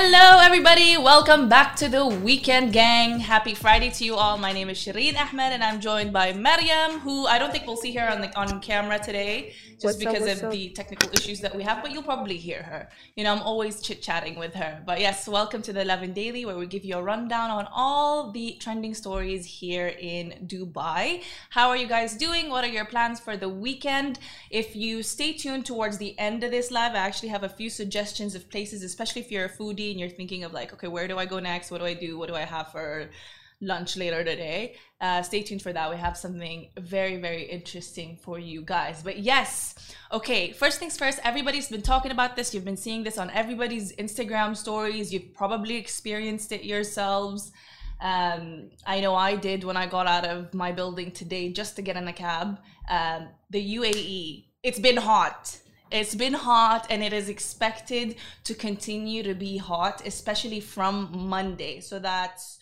Hello, everybody. Welcome back to the weekend gang. Happy Friday to you all. My name is Shireen Ahmed, and I'm joined by Mariam, who I don't think we'll see here on the on camera today just What's because what's of up? the technical issues that we have, but you'll probably hear her. You know, I'm always chit chatting with her. But yes, welcome to the Lovin Daily, where we give you a rundown on all the trending stories here in Dubai. How are you guys doing? What are your plans for the weekend? If you stay tuned towards the end of this live, I actually have a few suggestions of places, especially if you're a foodie and you're thinking of like, okay, where do I go next? What do I do? What do I have for lunch later today. Uh, stay tuned for that. We have something very, very interesting for you guys. But yes, okay, first things first, everybody's been talking about this. You've been seeing this on everybody's Instagram stories. You've probably experienced it yourselves. Um, I know I did when I got out of my building today just to get in a cab. Um, the UAE, it's been hot. It's been hot and it is expected to continue to be hot, especially from Monday. So that's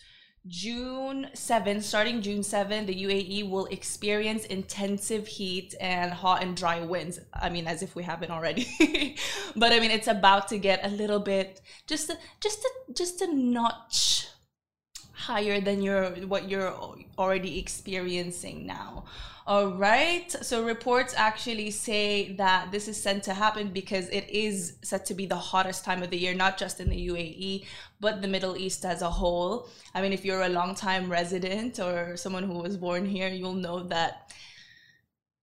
June 7, starting June 7, the UAE will experience intensive heat and hot and dry winds. I mean, as if we haven't already. but I mean, it's about to get a little bit just a, just a, just a notch higher than your what you're already experiencing now. All right. So reports actually say that this is said to happen because it is said to be the hottest time of the year, not just in the UAE, but the Middle East as a whole. I mean, if you're a long-time resident or someone who was born here, you'll know that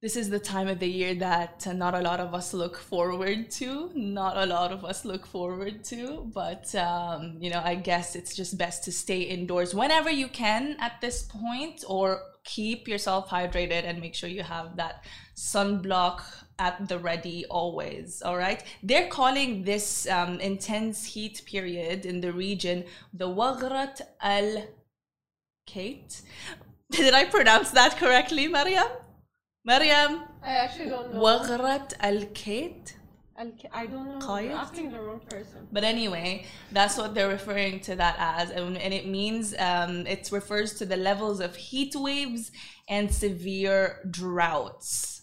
this is the time of the year that not a lot of us look forward to. Not a lot of us look forward to, but um, you know, I guess it's just best to stay indoors whenever you can at this point, or keep yourself hydrated and make sure you have that sunblock at the ready always. All right, they're calling this um, intense heat period in the region the Wagrat al Kate. Did I pronounce that correctly, Mariam? Mariam, I actually don't know. Wagrat al Kate. I'll- I don't know. Qayed? You're asking the wrong person. But anyway, that's what they're referring to that as, and, and it means um, it refers to the levels of heat waves and severe droughts.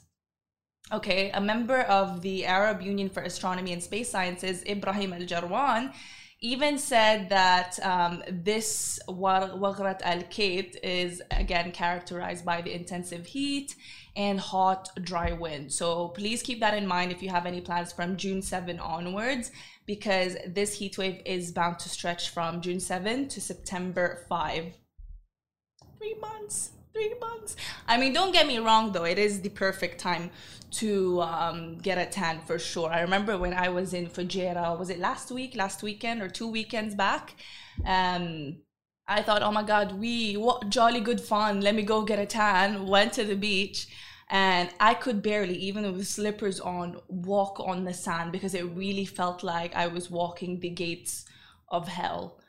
Okay, a member of the Arab Union for Astronomy and Space Sciences, Ibrahim Al Jarwan, even said that um, this Wa- Wagrat Al Kate is again characterized by the intensive heat and hot, dry wind. So please keep that in mind if you have any plans from June 7 onwards, because this heat wave is bound to stretch from June 7 to September 5 three months three months. I mean don't get me wrong though. It is the perfect time to um, get a tan for sure. I remember when i was in fujairah was it last week last weekend or two weekends back? Um, i thought oh my god we what jolly good fun. Let me go get a tan. Went to the beach and i could barely even with slippers on walk on the sand because it really felt like i was walking the gates of hell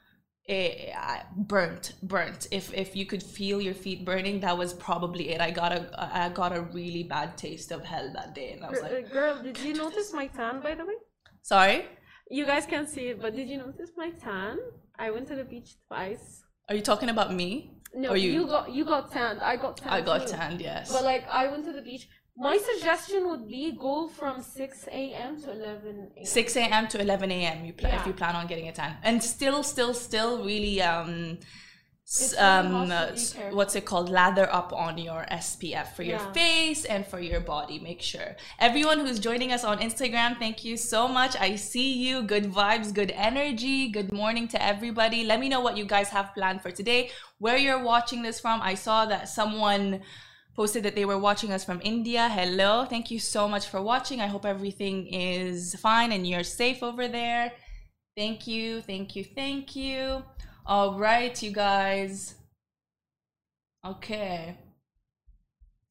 it, I- burnt burnt if if you could feel your feet burning that was probably it i got a i got a really bad taste of hell that day and i was like Girl, did you notice my tan, by the way? sorry You guys can't see it, but did you notice my tan? I went to the beach twice. are you talking about me No, you? you? got you got tanned. I got tanned. i got too. tanned yes But like, I went to the beach. My suggestion would be go from 6 a.m. to 11 a.m. 6 a.m to 11 a.m you pla- if you plan on getting a tan and still still still really um It's um uh, be s- careful. what's it called lather up on your spf for your face and for your body make sure. Everyone who's joining us on instagram thank you so much. I see you. Good vibes good energy. Good morning to everybody. Let me know what you guys have planned for today. Where you're watching this from. I saw that someone posted that they were watching us from India. Hello. Thank you so much for watching. I hope everything is fine and you're safe over there. Thank you. Thank you. Thank you. All right, you guys. Okay.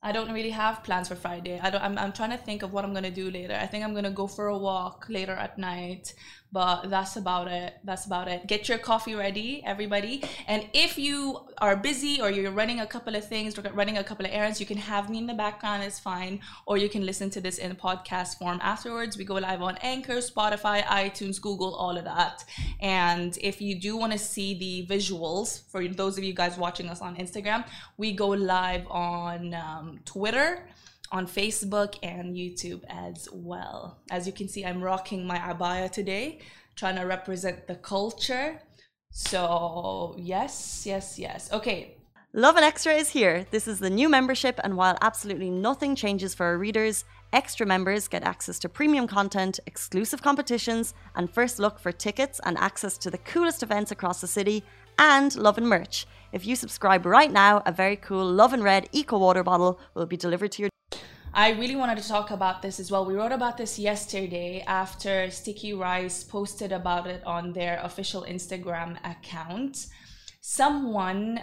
I don't really have plans for Friday. I don't I'm I'm trying to think of what I'm going to do later. I think I'm going to go for a walk later at night. But that's about it. That's about it. Get your coffee ready, everybody. And if you are busy or you're running a couple of things, running a couple of errands, you can have me in the background, it's fine. Or you can listen to this in podcast form afterwards. We go live on Anchor, Spotify, iTunes, Google, all of that. And if you do want to see the visuals, for those of you guys watching us on Instagram, we go live on um, Twitter on Facebook and YouTube as well. As you can see, I'm rocking my abaya today, trying to represent the culture. So, yes, yes, yes. Okay. Lovin Extra is here. This is the new membership, and while absolutely nothing changes for our readers, extra members get access to premium content, exclusive competitions, and first look for tickets and access to the coolest events across the city, and love and merch. If you subscribe right now, a very cool Love and Red Eco Water bottle will be delivered to your I really wanted to talk about this as well. We wrote about this yesterday after Sticky Rice posted about it on their official Instagram account. Someone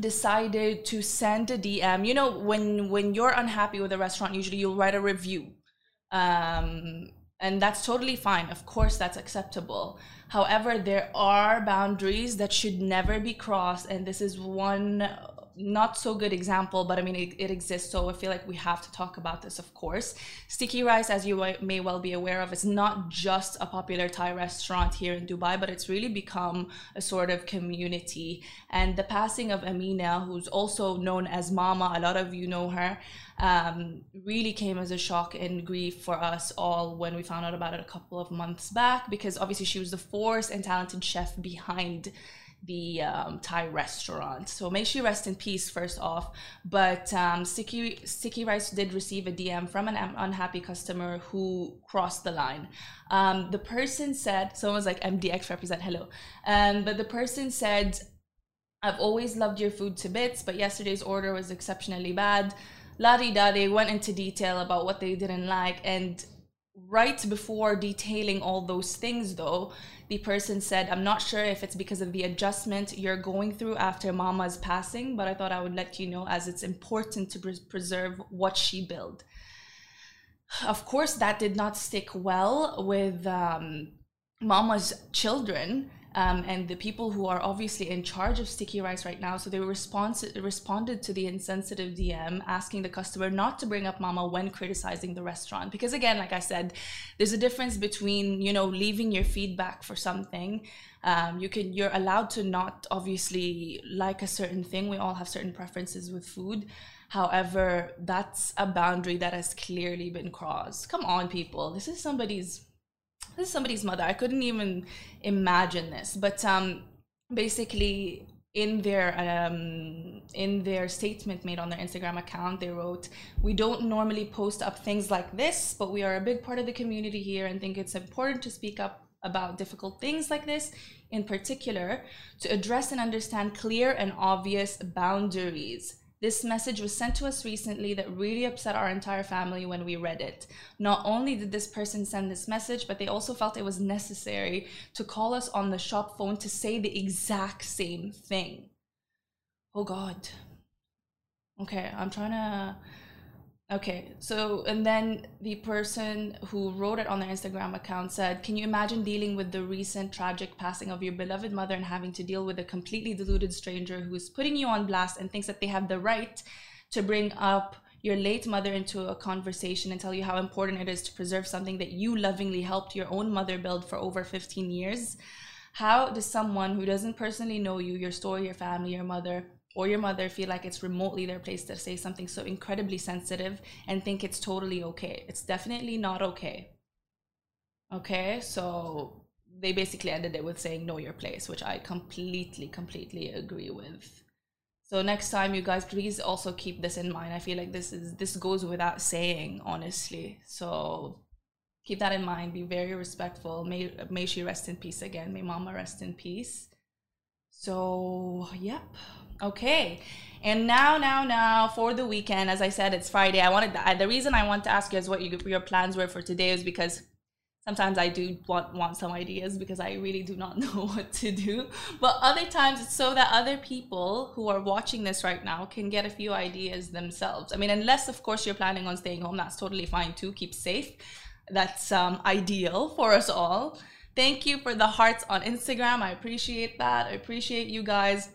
decided to send a DM. You know, when when you're unhappy with a restaurant, usually you'll write a review. Um, and that's totally fine. Of course, that's acceptable. However, there are boundaries that should never be crossed, and this is one not so good example, but I mean, it, it, exists. So I feel like we have to talk about this, of course. Sticky Rice, as you may well be aware of, is not just a popular Thai restaurant here in Dubai, but it's really become a sort of community. And the passing of Amina, who's also known as Mama, a lot of you know her, um, really came as a shock and grief for us all when we found out about it a couple of months back, because obviously she was the force and talented chef behind the um, Thai restaurant. So may she rest in peace, first off. But um, Sticky, Sticky Rice did receive a DM from an unhappy customer who crossed the line. Um, the person said, someone was like, MDX represent, hello. Um, but the person said, I've always loved your food to bits, but yesterday's order was exceptionally bad. La di da, they went into detail about what they didn't like. And right before detailing all those things, though, the person said, I'm not sure if it's because of the adjustment you're going through after mama's passing, but I thought I would let you know as it's important to pre- preserve what she built. Of course, that did not stick well with um, mama's children um, and the people who are obviously in charge of sticky rice right now. So they respons- responded to the insensitive DM asking the customer not to bring up mama when criticizing the restaurant. Because again, like I said, there's a difference between, you know, leaving your feedback for something. Um, you can, you're allowed to not obviously like a certain thing. We all have certain preferences with food. However, that's a boundary that has clearly been crossed. Come on, people. This is somebody's this is somebody's mother. I couldn't even imagine this. But um, basically, in their um, in their statement made on their Instagram account, they wrote, "We don't normally post up things like this, but we are a big part of the community here and think it's important to speak up about difficult things like this, in particular, to address and understand clear and obvious boundaries." This message was sent to us recently that really upset our entire family when we read it. Not only did this person send this message, but they also felt it was necessary to call us on the shop phone to say the exact same thing. Oh God. Okay, I'm trying to Okay, so and then the person who wrote it on their Instagram account said, Can you imagine dealing with the recent tragic passing of your beloved mother and having to deal with a completely deluded stranger who is putting you on blast and thinks that they have the right to bring up your late mother into a conversation and tell you how important it is to preserve something that you lovingly helped your own mother build for over 15 years? How does someone who doesn't personally know you, your story, your family, your mother, or your mother feel like it's remotely their place to say something so incredibly sensitive and think it's totally okay. It's definitely not okay. Okay, so they basically ended it with saying know your place, which I completely, completely agree with. So next time you guys please also keep this in mind. I feel like this is this goes without saying, honestly. So keep that in mind. Be very respectful. May may she rest in peace again. May mama rest in peace. So yep. Okay. And now, now, now for the weekend, as I said, it's Friday. I wanted the reason I want to ask you is what you, your plans were for today is because sometimes I do want want some ideas because I really do not know what to do. But other times it's so that other people who are watching this right now can get a few ideas themselves. I mean, unless of course you're planning on staying home, that's totally fine too. Keep safe. that's um, ideal for us all. Thank you for the hearts on Instagram. I appreciate that. I appreciate you guys.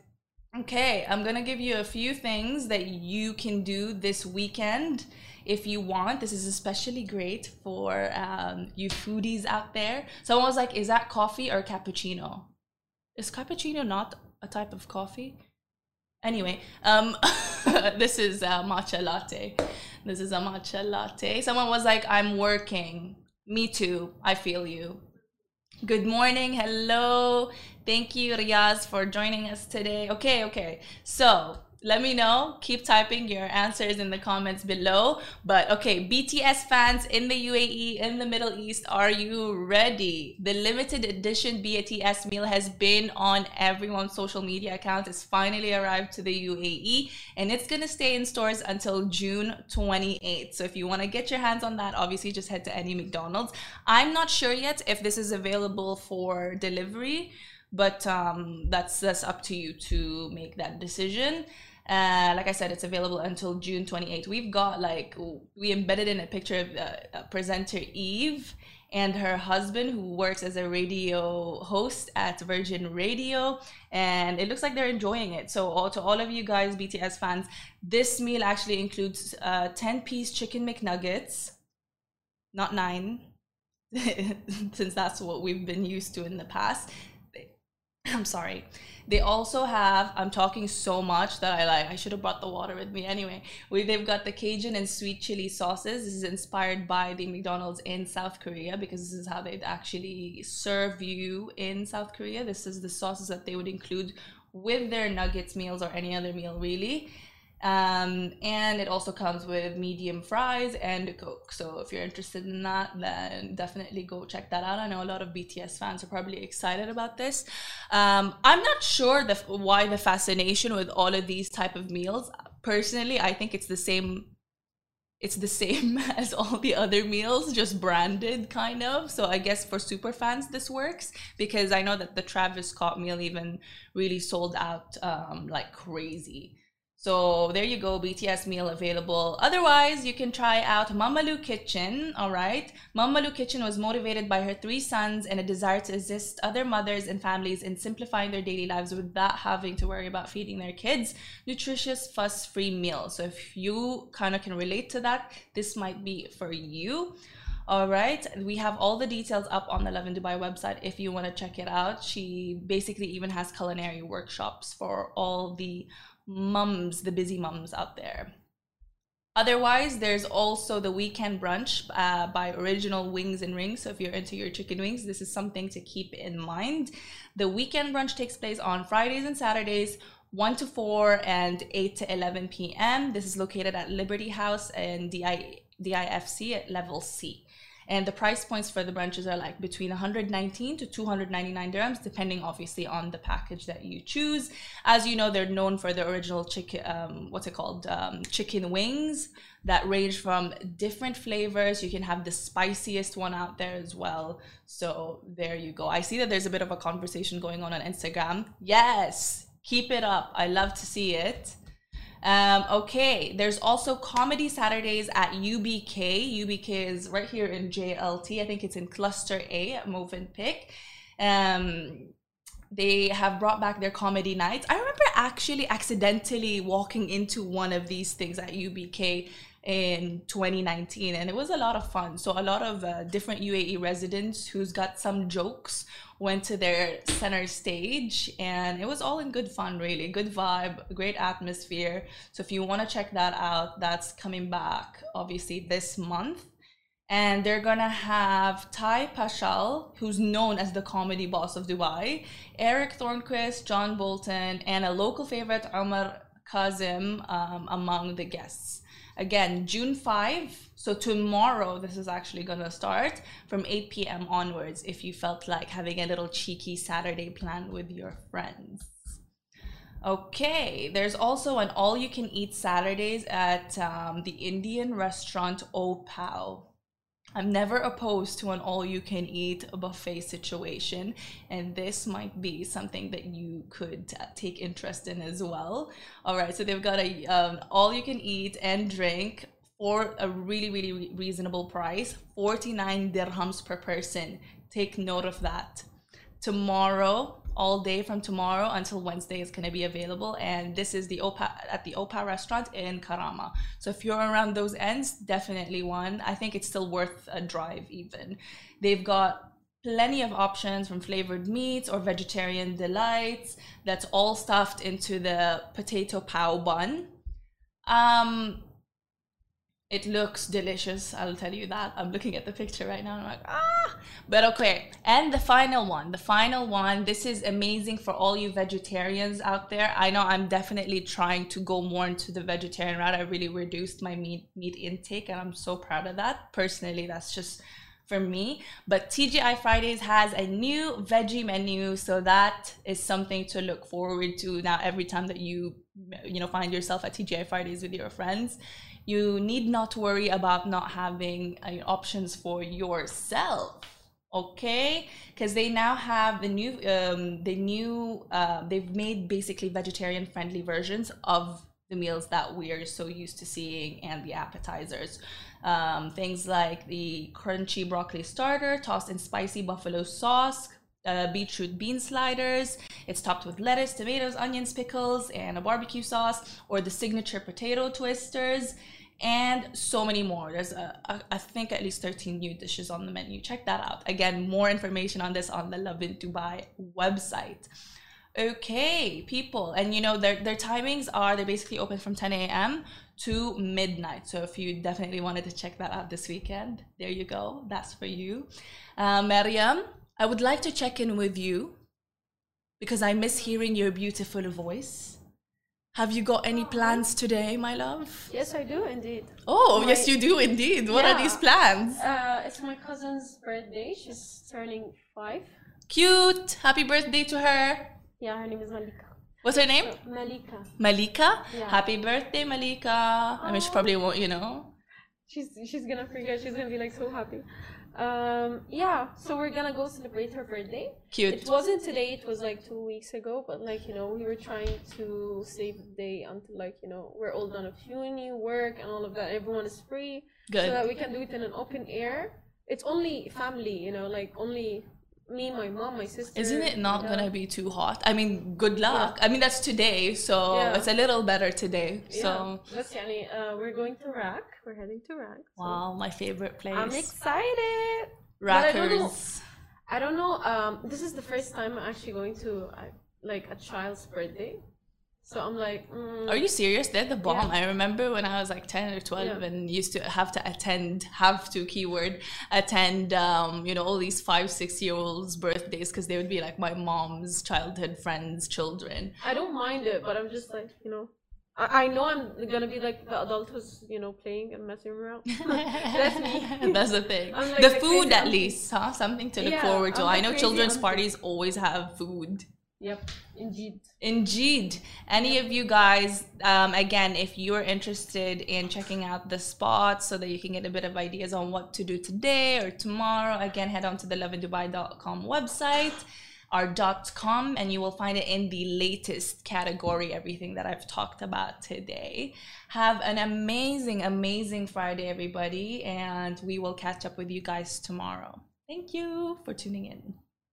Okay, I'm gonna give you a few things that you can do this weekend if you want. This is especially great for um, you foodies out there. Someone was like, Is that coffee or cappuccino? Is cappuccino not a type of coffee? Anyway, um, this is a matcha latte. This is a matcha latte. Someone was like, I'm working. Me too. I feel you. Good morning. Hello. Thank you, Riaz, for joining us today. Okay, okay. So let me know. Keep typing your answers in the comments below. But okay, BTS fans in the UAE, in the Middle East, are you ready? The limited edition BTS meal has been on everyone's social media account. It's finally arrived to the UAE and it's going to stay in stores until June 28th. So if you want to get your hands on that, obviously just head to any McDonald's. I'm not sure yet if this is available for delivery but um, that's that's up to you to make that decision. Uh, like I said, it's available until June 28th. We've got like, we embedded in a picture of uh, presenter Eve and her husband who works as a radio host at Virgin Radio and it looks like they're enjoying it. So all, to all of you guys BTS fans, this meal actually includes uh, 10 piece chicken McNuggets, not 9 since that's what we've been used to in the past. I'm sorry. They also have, I'm talking so much that I like, I should have brought the water with me anyway. We, they've got the Cajun and sweet chili sauces. This is inspired by the McDonald's in South Korea because this is how they'd actually serve you in South Korea. This is the sauces that they would include with their nuggets meals or any other meal really. Um, and it also comes with medium fries and a Coke. So if you're interested in that, then definitely go check that out. I know a lot of BTS fans are probably excited about this. Um, I'm not sure the, why the fascination with all of these type of meals. Personally, I think it's the same it's the same as all the other meals, just branded kind of. So I guess for super fans, this works because I know that the Travis Scott meal even really sold out um, like crazy. So there you go, BTS meal available. Otherwise, you can try out Mamalu Kitchen, all right? Mamalu Kitchen was motivated by her three sons and a desire to assist other mothers and families in simplifying their daily lives without having to worry about feeding their kids nutritious, fuss-free meals. So if you kind of can relate to that, this might be for you. All right, we have all the details up on the Lovin Dubai website if you want to check it out. She basically even has culinary workshops for all the mums, the busy mums out there. Otherwise, there's also the weekend brunch uh, by Original Wings and Rings. So if you're into your chicken wings, this is something to keep in mind. The weekend brunch takes place on Fridays and Saturdays, 1 to 4 and 8 to 11 p.m. This is located at Liberty House and DI, DIFC at level C and the price points for the brunches are like between 119 to 299 dirhams depending obviously on the package that you choose. As you know they're known for the original chicken um, what's it called? Um, chicken wings that range from different flavors. You can have the spiciest one out there as well. So there you go. I see that there's a bit of a conversation going on on instagram. Yes keep it up. I love to see it um, okay, there's also Comedy Saturdays at UBK. UBK is right here in JLT. I think it's in Cluster A at Mövenpick. Um, they have brought back their comedy nights. I remember actually accidentally walking into one of these things at UBK in 2019 and it was a lot of fun. So a lot of uh, different uae residents who's got some jokes went to their center stage and it was all in good fun really. Good vibe great atmosphere. So if you want to check that out that's coming back obviously this month. And they're gonna have Ty Pashal, who's known as the comedy boss of Dubai, Eric Thornquist, John Bolton, and a local favorite, Omar Kazim, um, among the guests. Again, June 5. So tomorrow, this is actually going to start from 8 p.m. onwards if you felt like having a little cheeky Saturday plan with your friends. Okay, there's also an all you can eat Saturdays at um, the Indian restaurant Opao. I'm never opposed to an all you can eat buffet situation, and this might be something that you could take interest in as well. All right, so they've got a um, all you can eat and drink for a really, really re- reasonable price 49 dirhams per person. Take note of that. Tomorrow, all day from tomorrow until Wednesday is going to be available. And this is the Opa at the Opa restaurant in Karama. So if you're around those ends, definitely one. I think it's still worth a drive, even. They've got plenty of options from flavored meats or vegetarian delights that's all stuffed into the potato pao bun. Um, it looks delicious, I'll tell you that. I'm looking at the picture right now. I'm like, ah! But okay. And the final one, the final one, this is amazing for all you vegetarians out there. I know I'm definitely trying to go more into the vegetarian route. I really reduced my meat meat intake and I'm so proud of that. Personally, that's just for me. But TGI Fridays has a new veggie menu, so that is something to look forward to now every time that you you know find yourself at TGI Fridays with your friends you need not worry about not having uh, options for yourself okay? Because they now have the new um, the new uh, they've made basically vegetarian friendly versions of the meals that we are so used to seeing and the appetizers. Um, things like the crunchy broccoli starter tossed in spicy buffalo sauce uh, beetroot bean sliders. It's topped with lettuce, tomatoes, onions, pickles, and a barbecue sauce, or the signature potato twisters, and so many more. There's, a, a, I think, at least 13 new dishes on the menu. Check that out. Again, more information on this on the Lovin Dubai website. Okay, people, and you know their their timings are they're basically open from 10 a.m. to midnight. So if you definitely wanted to check that out this weekend, there you go. That's for you, uh. I would like to check in with you because I miss hearing your beautiful voice. Have you got any plans today, my love? Yes, I do indeed. Oh, My- yes, you do indeed. What are these plans? Uh, it's my cousin's birthday. She's turning five. Cute. Happy birthday to her. Yeah, her name is Malika. What's her name? Malika. Malika. Yeah. Happy birthday, Malika. I mean, she probably won't, you know. She's she's gonna freak out. She's gonna be like so happy. Um, yeah. So we're gonna go celebrate her birthday. Cute. It wasn't today. It was like two weeks ago. But like you know, we were trying to save the day until like you know we're all done with uni, work, and all of that. Everyone is free, so that we can do it in an open air. It's only family, you know, like only me, my mom, my sister. Isn't it not gonna be too hot? I mean, good luck. I mean, that's today, so Yeah. it's a little better today. Yeah. So, That's yani, uh, we're going to RAK. We're heading to RAK. so wow, my favorite place. I'm excited. But I don't know- I don't know. Um, this is the first time I'm actually going to uh, like a child's birthday, so I'm like, mm, Are you serious? They're the bomb. Yeah. I remember when I was like 10 or 12 Yeah. and used to have to attend, have to keyword, attend, um, you know, all these five, six year olds' birthdays because they would be like my mom's childhood friends' children. I don't mind it, but I'm just like, you know, I, I know I'm gonna be like the adult who's you know playing and messing around. That's me. That's the thing. Like the food, at least, huh? Something to look Yeah, forward to. I'm I know children's parties always have food. Yep, indeed. Indeed. Any of you guys, um, again, if you're interested in checking out the spots so that you can get a bit of ideas on what to do today or tomorrow, again, head on to the lovindubai.com website, our com, and you will find it in the latest category, everything that I've talked about today. Have an amazing, amazing Friday, everybody, and we will catch up with you guys tomorrow. Thank you for tuning in.